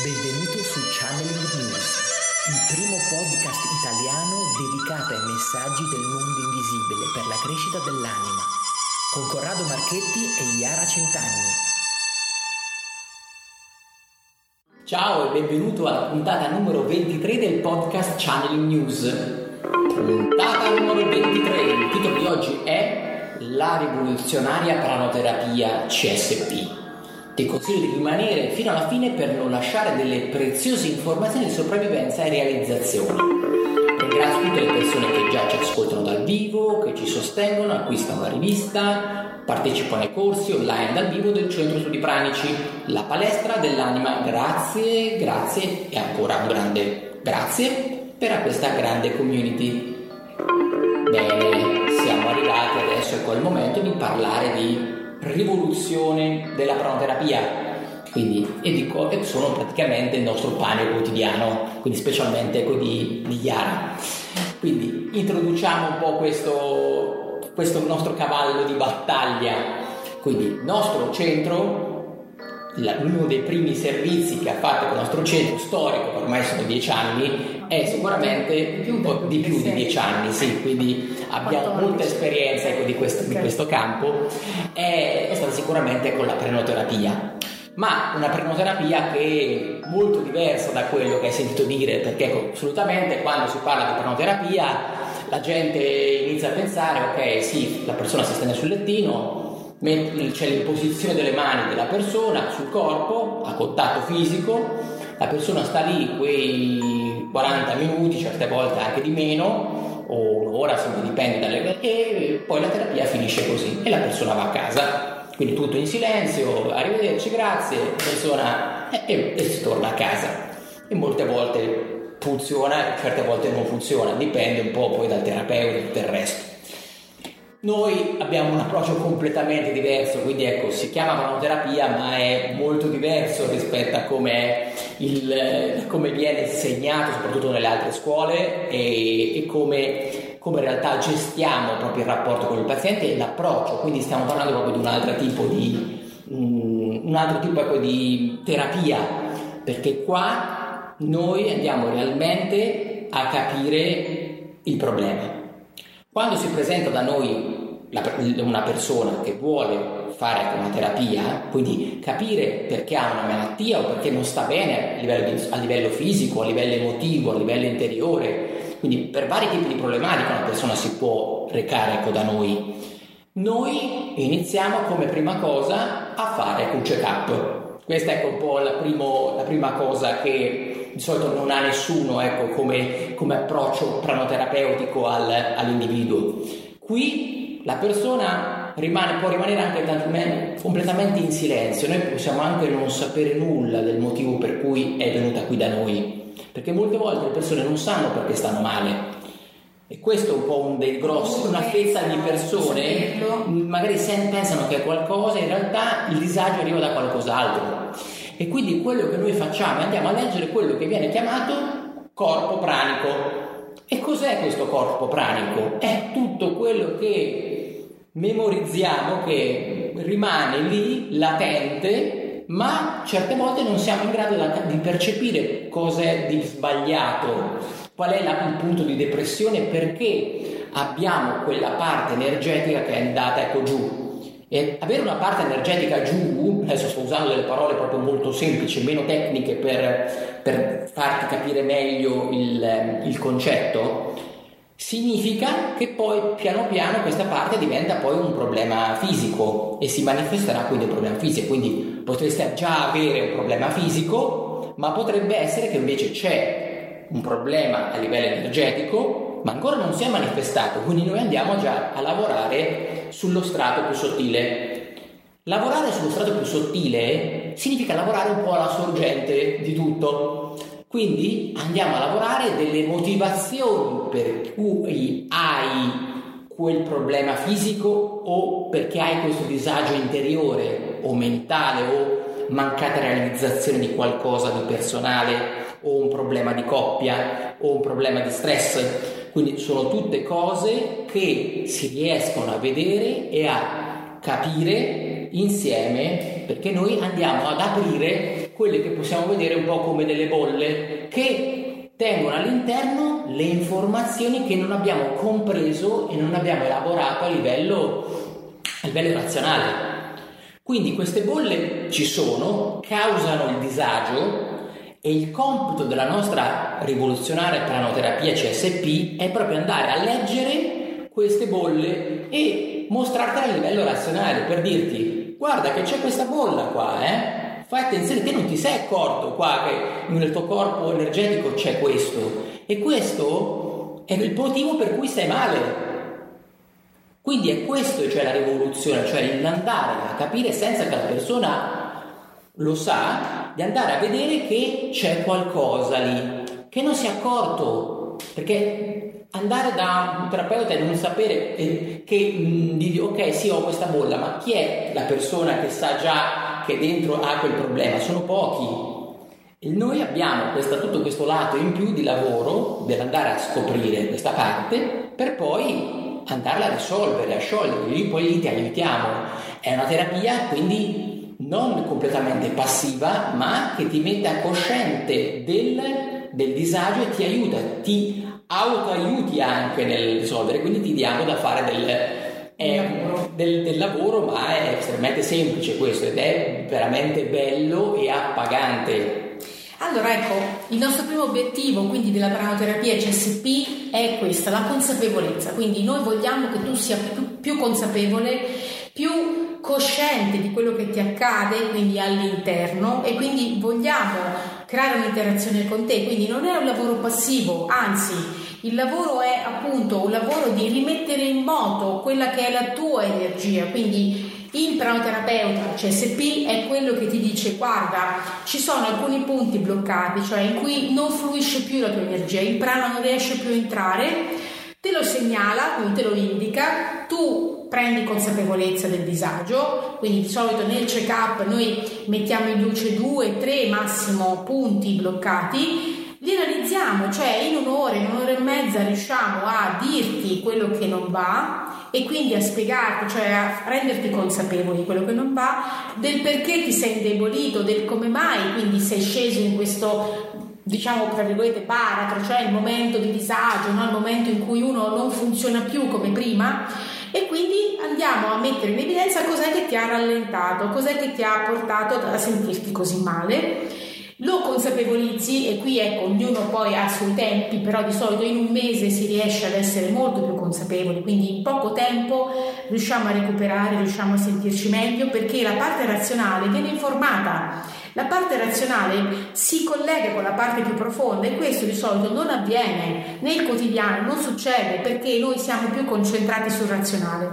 Benvenuto su Channeling News, il primo podcast italiano dedicato ai messaggi del mondo invisibile per la crescita dell'anima, con Corrado Marchetti e Iara Centanni. Ciao e benvenuto alla puntata numero 23 del podcast Channeling News. Puntata numero 23, il titolo di oggi è La rivoluzionaria pranoterapia CSP. Ti consiglio di rimanere fino alla fine per non lasciare delle preziose informazioni di sopravvivenza e realizzazione. Ringrazio tutte le persone che già ci ascoltano dal vivo, che ci sostengono, acquistano la rivista, partecipano ai corsi online dal vivo del Centro Studi Pranici, la palestra dell'anima. Grazie, grazie e ancora un grande grazie per questa grande community. Bene, siamo arrivati adesso, ecco il momento di parlare di rivoluzione della pranoterapia. Quindi, e, dico, e sono praticamente il nostro pane quotidiano, quindi specialmente quello di, di Chiara. Quindi introduciamo un po' questo, questo nostro cavallo di battaglia. Quindi il nostro centro uno dei primi servizi che ha fatto il nostro centro storico, che ormai sono dieci anni, è sicuramente un po' di più di dieci anni, sì, quindi abbiamo molta esperienza ecco, di, questo, di, questo, campo, è, è stata sicuramente con la prenoterapia. Ma una prenoterapia che è molto diversa da quello che hai sentito dire, perché ecco, assolutamente quando si parla di prenoterapia la gente inizia a pensare, ok, sì, la persona si stende sul lettino, c'è l'imposizione delle mani della persona sul corpo a contatto fisico, la persona sta lì quei 40 minuti, certe volte anche di meno, o un'ora, insomma dipende dalle... e poi la terapia finisce così e la persona va a casa. Quindi tutto in silenzio, arrivederci, grazie, persona e, e si torna a casa. E molte volte funziona, certe volte non funziona, dipende un po' poi dal terapeuta e tutto il resto. Noi abbiamo un approccio completamente diverso, quindi ecco, si chiama cronoterapia, ma è molto diverso rispetto a come, il, come viene insegnato, soprattutto nelle altre scuole, e, e come, come, in realtà gestiamo proprio il rapporto con il paziente e l'approccio. Quindi stiamo parlando proprio di un altro tipo di, um, un altro tipo ecco, di terapia, perché qua noi andiamo realmente a capire il problema quando si presenta da noi una persona che vuole fare una terapia, quindi capire perché ha una malattia o perché non sta bene a livello, a livello fisico, a livello emotivo, a livello interiore, quindi per vari tipi di problematiche una persona si può recare ecco, da noi. Noi iniziamo come prima cosa a fare un check-up. Questa è ecco, un po' la, primo, la prima cosa che di solito non ha nessuno ecco, come, come, approccio pranoterapeutico al, all'individuo. Qui la persona rimane, può rimanere anche completamente in silenzio, noi possiamo anche non sapere nulla del motivo per cui è venuta qui da noi, perché molte volte le persone non sanno perché stanno male. E questo è un po' un dei grossi, una fetta di persone magari pensano che è qualcosa, in realtà il disagio arriva da qualcos'altro. E quindi quello che noi facciamo è andiamo a leggere quello che viene chiamato corpo pranico. E cos'è questo corpo pranico? È tutto quello che memorizziamo, che rimane lì latente, ma certe volte non siamo in grado di percepire cos'è di sbagliato, qual è il punto di depressione, perché abbiamo quella parte energetica che è andata ecco giù e avere una parte energetica giù, adesso sto usando delle parole proprio molto semplici, meno tecniche per, per farti capire meglio il, il concetto, significa che poi piano piano questa parte diventa poi un problema fisico e si manifesterà quindi un problema fisico. Quindi potreste già avere un problema fisico, ma potrebbe essere che invece c'è un problema a livello energetico ma ancora non si è manifestato, quindi noi andiamo già a lavorare sullo strato più sottile. Lavorare sullo strato più sottile significa lavorare un po' alla sorgente di tutto. Quindi andiamo a lavorare delle motivazioni per cui hai quel problema fisico o perché hai questo disagio interiore o mentale o mancata realizzazione di qualcosa di personale o un problema di coppia o un problema di stress quindi sono tutte cose che si riescono a vedere e a capire insieme perché noi andiamo ad aprire quelle che possiamo vedere un po' come delle bolle che tengono all'interno le informazioni che non abbiamo compreso e non abbiamo elaborato a livello, a livello razionale. Quindi queste bolle ci sono, causano il disagio e il compito della nostra rivoluzionaria pranoterapia CSP è proprio andare a leggere queste bolle e mostrartele a livello razionale per dirti guarda che c'è questa bolla qua, eh? Fai attenzione, te non ti sei accorto qua che nel tuo corpo energetico c'è questo e questo è il motivo per cui stai male. Quindi è questo cioè la rivoluzione, cioè l'andare a capire senza che la persona lo sa, di andare a vedere che c'è qualcosa lì che non si è accorto, perché andare da un terapeuta e non sapere eh, che mh, mm, ok sì ho questa bolla, ma chi è la persona che sa già che dentro ha quel problema, sono pochi. E noi abbiamo questa, tutto questo lato in più di lavoro, dell'andare a scoprire questa parte, per poi andarla a risolvere, a sciogliere, lì poi lì ti aiutiamo. È una terapia quindi non completamente passiva, ma che ti mette a cosciente del, del disagio e ti aiuta, ti autoaiuti anche nel risolvere, quindi ti diamo da fare del, è del, del, lavoro, ma è estremamente semplice questo ed è veramente bello e appagante. Allora ecco, il nostro primo obiettivo quindi della pranoterapia CSP è questa, la consapevolezza, quindi noi vogliamo che tu sia più, più consapevole, più cosciente di quello che ti accade, quindi all'interno e quindi vogliamo creare un'interazione con te, quindi non è un lavoro passivo, anzi il lavoro è appunto un lavoro di rimettere in moto quella che è la tua energia, quindi il pranoterapeuta CSP è quello che ti dice guarda ci sono alcuni punti bloccati, cioè in cui non fluisce più la tua energia, il prano non riesce più a entrare, te lo segnala, te lo indica, tu prendi consapevolezza del disagio, quindi di solito nel check-up noi mettiamo in luce due, tre massimo punti bloccati li analizziamo, cioè in un'ora, in un'ora e mezza riusciamo a dirti quello che non va e quindi a spiegarti, cioè a renderti consapevole di quello che non va, del perché ti sei indebolito, del come mai quindi sei sceso in questo diciamo tra virgolette baratro, cioè il momento di disagio, no? il momento in cui uno non funziona più come prima e quindi andiamo a mettere in evidenza cos'è che ti ha rallentato, cos'è che ti ha portato a sentirti così male lo consapevolizzi e qui ecco ognuno poi ha i suoi tempi però di solito in un mese si riesce ad essere molto più consapevoli quindi in poco tempo riusciamo a recuperare riusciamo a sentirci meglio perché la parte razionale viene informata. La parte razionale si collega con la parte più profonda e questo di solito non avviene nel quotidiano non succede perché noi siamo più concentrati sul razionale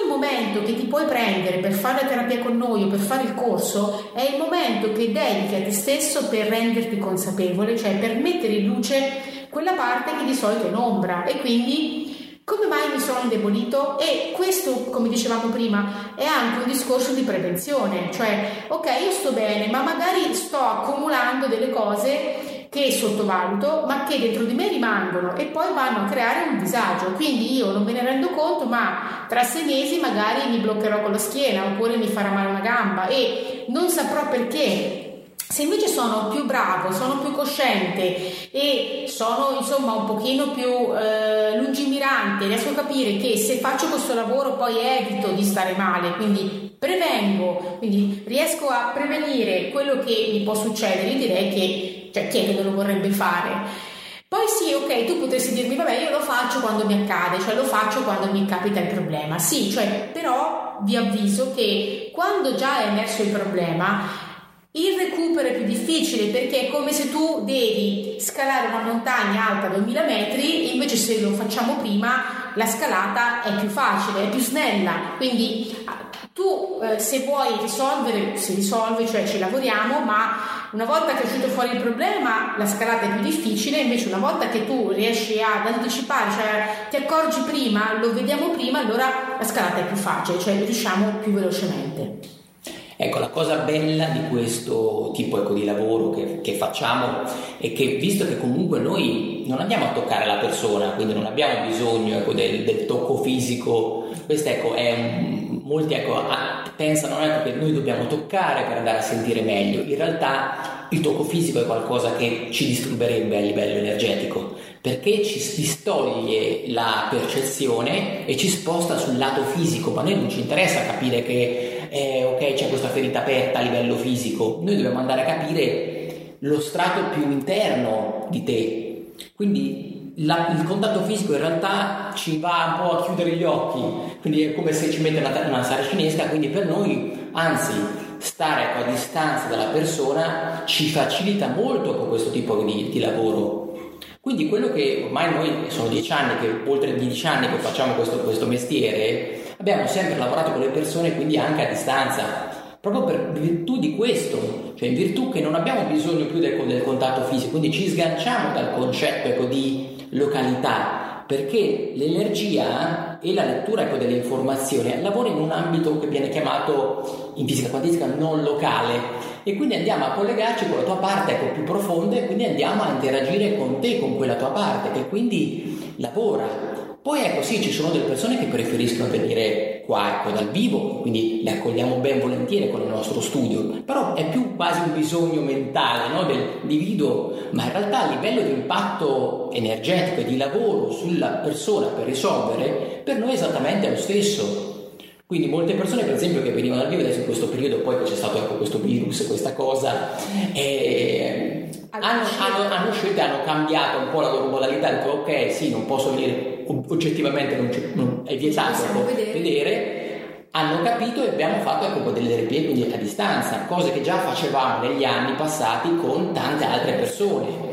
Quel momento che ti puoi prendere per fare la terapia con noi o per fare il corso è il momento che dedichi a te stesso per renderti consapevole, cioè per mettere in luce quella parte che di solito è in ombra e quindi come mai mi sono indebolito? E questo, come dicevamo prima, è anche un discorso di prevenzione, cioè ok, io sto bene, ma magari sto accumulando delle cose che sottovaluto, ma che dentro di me rimangono e poi vanno a creare un disagio. Quindi io non me ne rendo conto, ma tra sei mesi magari mi bloccherò con la schiena oppure mi farà male una gamba e non saprò perché. Se invece sono più bravo, sono più cosciente e sono insomma un pochino più eh, lungimirante, riesco a capire che se faccio questo lavoro poi evito di stare male, quindi prevengo, quindi riesco a prevenire quello che mi può succedere, direi che cioè chi è che non lo vorrebbe fare? Poi sì, ok, tu potresti dirmi, vabbè, io lo faccio quando mi accade, cioè lo faccio quando mi capita il problema. Sì, cioè, però vi avviso che quando già è emerso il problema, il recupero è più difficile perché è come se tu devi scalare una montagna alta 2000 metri, invece se lo facciamo prima la scalata è più facile, è più snella. Quindi tu eh, se vuoi risolvere, si risolve, cioè ci lavoriamo, ma una volta che è uscito fuori il problema, la scalata è più difficile, invece una volta che tu riesci ad anticipare, cioè ti accorgi prima, lo vediamo prima, allora la scalata è più facile, cioè riusciamo più velocemente. Ecco, la cosa bella di questo tipo ecco, di lavoro che, che, facciamo è che visto che comunque noi non andiamo a toccare la persona, quindi non abbiamo bisogno ecco, del, del, tocco fisico, questo ecco, è un, molti ecco, pensano ecco, che noi dobbiamo toccare per andare a sentire meglio. In realtà il tocco fisico è qualcosa che ci disturberebbe a livello energetico perché ci distoglie la percezione e ci sposta sul lato fisico, ma a noi non ci interessa capire che eh, ok c'è questa ferita aperta a livello fisico, noi dobbiamo andare a capire lo strato più interno di te. Quindi la, il contatto fisico in realtà ci va un po' a chiudere gli occhi, quindi è come se ci mette una, una saracinesca, quindi per noi, anzi, stare a distanza dalla persona ci facilita molto con questo tipo di, di lavoro. Quindi quello che ormai noi sono dieci anni, che, oltre dieci anni che facciamo questo, questo mestiere, abbiamo sempre lavorato con le persone, quindi anche a distanza, proprio per virtù di questo, cioè in virtù che non abbiamo bisogno più del, del contatto fisico, quindi ci sganciamo dal concetto ecco, di località, perché l'energia e la lettura ecco, delle informazioni lavora in un ambito che viene chiamato in fisica quantistica non locale, e quindi andiamo a collegarci con la tua parte ecco, più profonda e quindi andiamo a interagire con te, con quella tua parte che quindi lavora. Poi ecco sì, ci sono delle persone che preferiscono venire qua ecco, dal vivo, quindi le accogliamo ben volentieri con il nostro studio, però è più quasi un bisogno mentale no, dell'individuo, ma in realtà a livello di impatto energetico e di lavoro sulla persona per risolvere, per noi è esattamente lo stesso. Quindi molte persone, per esempio, che venivano dal vivo adesso in questo periodo, poi che c'è stato ecco, questo virus, questa cosa, eh, hanno, hanno, hanno, scelto, hanno cambiato un po' la loro modalità, detto ok, sì, non posso venire, oggettivamente non, non è vietato vedere. vedere. hanno capito e abbiamo fatto ecco, delle terapie quindi a distanza, cose che già facevamo negli anni passati con tante altre persone.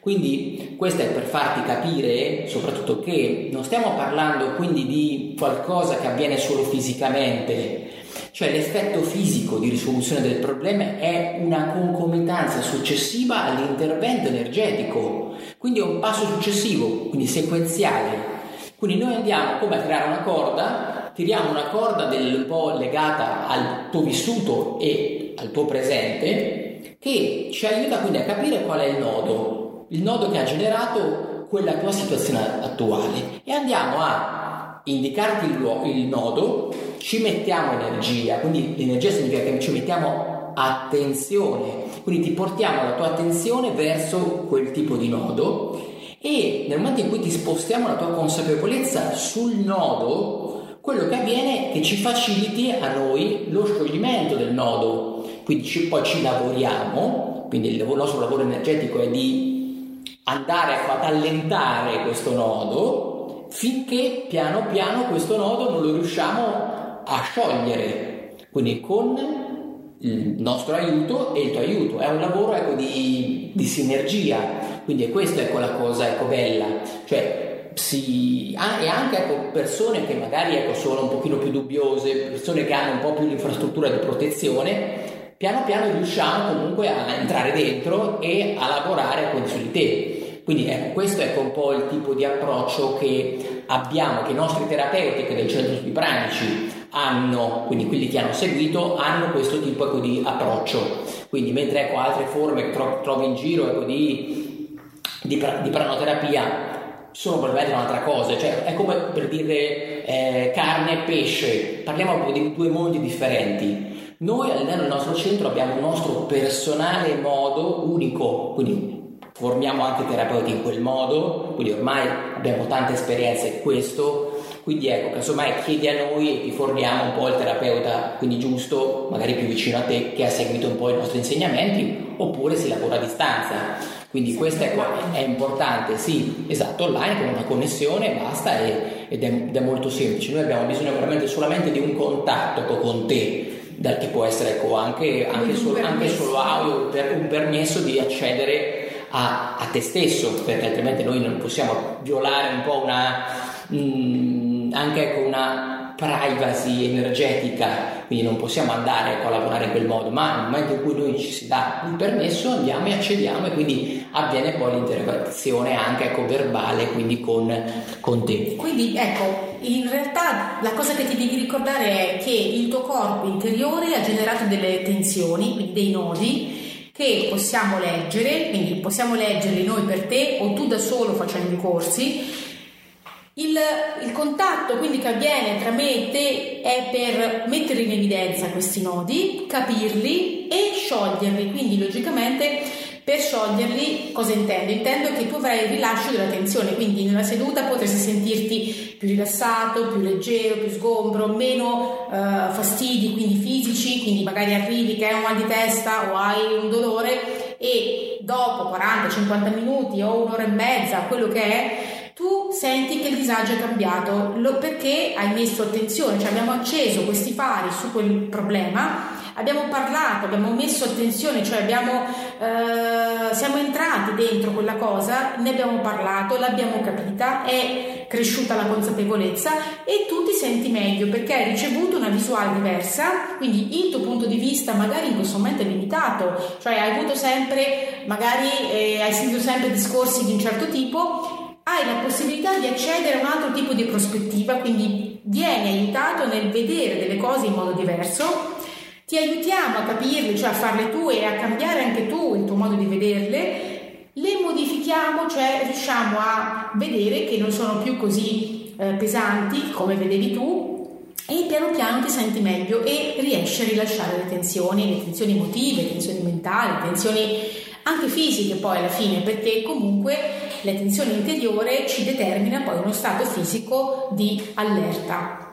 Quindi questo è per farti capire soprattutto che non stiamo parlando quindi di qualcosa che avviene solo fisicamente, cioè l'effetto fisico di risoluzione del problema è una concomitanza successiva all'intervento energetico, quindi è un passo successivo, quindi sequenziale. Quindi noi andiamo come a tirare una corda, tiriamo una corda del, un po' legata al tuo vissuto e al tuo presente, che ci aiuta quindi a capire qual è il nodo, il nodo che ha generato quella tua situazione attuale. E andiamo a indicarti il, il nodo, ci mettiamo energia, quindi l'energia significa che ci mettiamo attenzione, quindi ti portiamo la tua attenzione verso quel tipo di nodo e nel momento in cui ti spostiamo la tua consapevolezza sul nodo, quello che avviene è che ci faciliti a noi lo scioglimento del nodo, quindi ci, poi ci lavoriamo, quindi il nostro lavoro energetico è di andare ad allentare questo nodo finché piano piano questo nodo non lo riusciamo a sciogliere. Quindi con il nostro aiuto e il tuo aiuto. È un lavoro ecco, di, di, sinergia, quindi è questa ecco, la cosa ecco, bella. Cioè, si, e anche ecco, persone che magari ecco, sono un pochino più dubbiose, persone che hanno un po' più l'infrastruttura di protezione, piano piano riusciamo comunque a entrare dentro e a lavorare con su di te. Quindi ecco, questo è un po' il tipo di approccio che abbiamo, che i nostri terapeuti che del centro studi pranici hanno, quindi quelli che hanno seguito, hanno questo tipo ecco, di approccio. Quindi mentre ecco, altre forme che tro- trovi in giro ecco, di, di, di pranoterapia sono probabilmente un'altra cosa, cioè è come per dire eh, carne e pesce, parliamo proprio di due mondi differenti. Noi all'interno del nostro centro abbiamo un nostro personale modo unico, quindi formiamo anche terapeuti in quel modo, quindi ormai abbiamo tante esperienze in questo, quindi ecco, casomai chiedi a noi e ti forniamo un po' il terapeuta, quindi giusto, magari più vicino a te, che ha seguito un po' i nostri insegnamenti, oppure si lavora a distanza. Quindi sì, questo è, è, importante, sì, esatto, online con una connessione basta e, ed, è, ed, è, molto semplice. Noi abbiamo bisogno veramente solamente di un contatto con te, che può essere ecco, anche, anche, solo, anche solo audio, per un permesso di accedere a, a te stesso, perché altrimenti noi non possiamo violare un po' una, mh, mm, anche con una privacy energetica, quindi non possiamo andare a lavorare in quel modo, ma nel momento in cui noi ci si dà il permesso andiamo e accediamo e quindi avviene poi l'interazione anche ecco, verbale quindi con, con te. Quindi ecco, in realtà la cosa che ti devi ricordare è che il tuo corpo interiore ha generato delle tensioni, quindi dei nodi che possiamo leggere, quindi possiamo leggerli noi per te o tu da solo facendo i corsi, Il, il, contatto quindi che avviene tra me e te è per mettere in evidenza questi nodi, capirli e scioglierli, quindi logicamente per scioglierli cosa intendo? Intendo che tu avrai il rilascio della tensione, quindi nella seduta potresti sentirti più rilassato, più leggero, più sgombro, meno eh, fastidi, quindi fisici, quindi magari arrivi che hai un mal di testa o hai un dolore e dopo 40-50 minuti o un'ora e mezza, quello che è, senti che il disagio è cambiato. Perché hai messo attenzione, cioè abbiamo acceso questi fari su quel problema, abbiamo parlato, abbiamo messo attenzione, cioè abbiamo, eh, siamo entrati dentro quella cosa, ne abbiamo parlato, l'abbiamo capita, è cresciuta la consapevolezza e tu ti senti meglio perché hai ricevuto una visuale diversa, quindi il tuo punto di vista magari in questo momento è limitato, cioè hai avuto sempre, magari eh, hai sentito sempre discorsi di un certo tipo hai la possibilità di accedere a un altro tipo di prospettiva, quindi vieni aiutato nel vedere delle cose in modo diverso, ti aiutiamo a capirle, cioè a farle tue e a cambiare anche tu il tuo modo di vederle, le modifichiamo, cioè riusciamo a vedere che non sono più così eh, pesanti come vedevi tu e piano piano ti senti meglio e riesci a rilasciare le tensioni, le tensioni emotive, le tensioni mentali, le tensioni anche fisiche poi alla fine, perché comunque la tensione interiore ci determina poi uno stato fisico di allerta.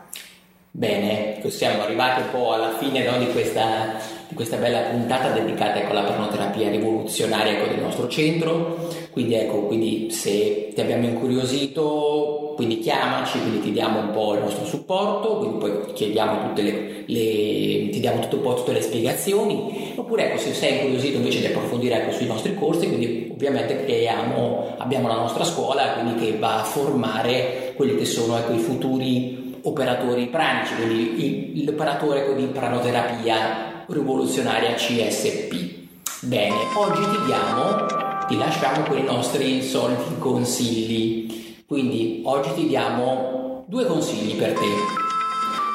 Bene, siamo arrivati un po' alla fine no, di, questa, di, questa, bella puntata dedicata ecco, alla pranoterapia rivoluzionaria ecco, del nostro centro. Quindi ecco, quindi se ti abbiamo incuriosito, quindi chiamaci, quindi ti diamo un po' il nostro supporto, quindi poi chiediamo tutte le, le ti diamo tutto un po' tutte le spiegazioni. Oppure ecco, se sei incuriosito invece di approfondire ecco, sui nostri corsi, quindi ovviamente creiamo, abbiamo la nostra scuola, quindi che va a formare quelli che sono ecco, i futuri operatori pranici, quindi l'operatore di pranoterapia rivoluzionaria CSP. Bene, oggi ti diamo, ti lasciamo con i nostri soliti consigli. Quindi oggi ti diamo due consigli per te.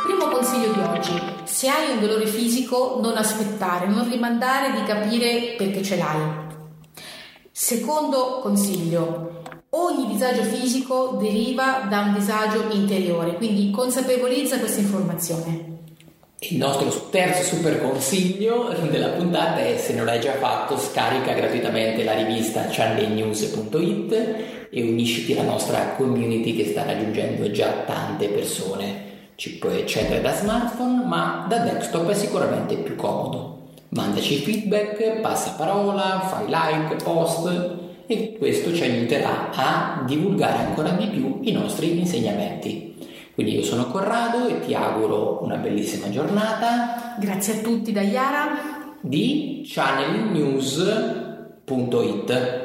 Primo consiglio di oggi, se hai un dolore fisico non aspettare, non rimandare di capire perché ce l'hai. Secondo consiglio, Ogni disagio fisico deriva da un disagio interiore, quindi consapevolizza questa informazione. Il nostro terzo super consiglio della puntata è se non l'hai già fatto scarica gratuitamente la rivista channelnews.it e unisciti alla nostra community che sta raggiungendo già tante persone. Ci puoi accedere da smartphone ma da desktop è sicuramente più comodo. Mandaci feedback, passa parola, fai like, post e questo ci aiuterà a divulgare ancora di più i nostri insegnamenti. Quindi io sono Corrado e ti auguro una bellissima giornata. Grazie a tutti da Iara di channelnews.it.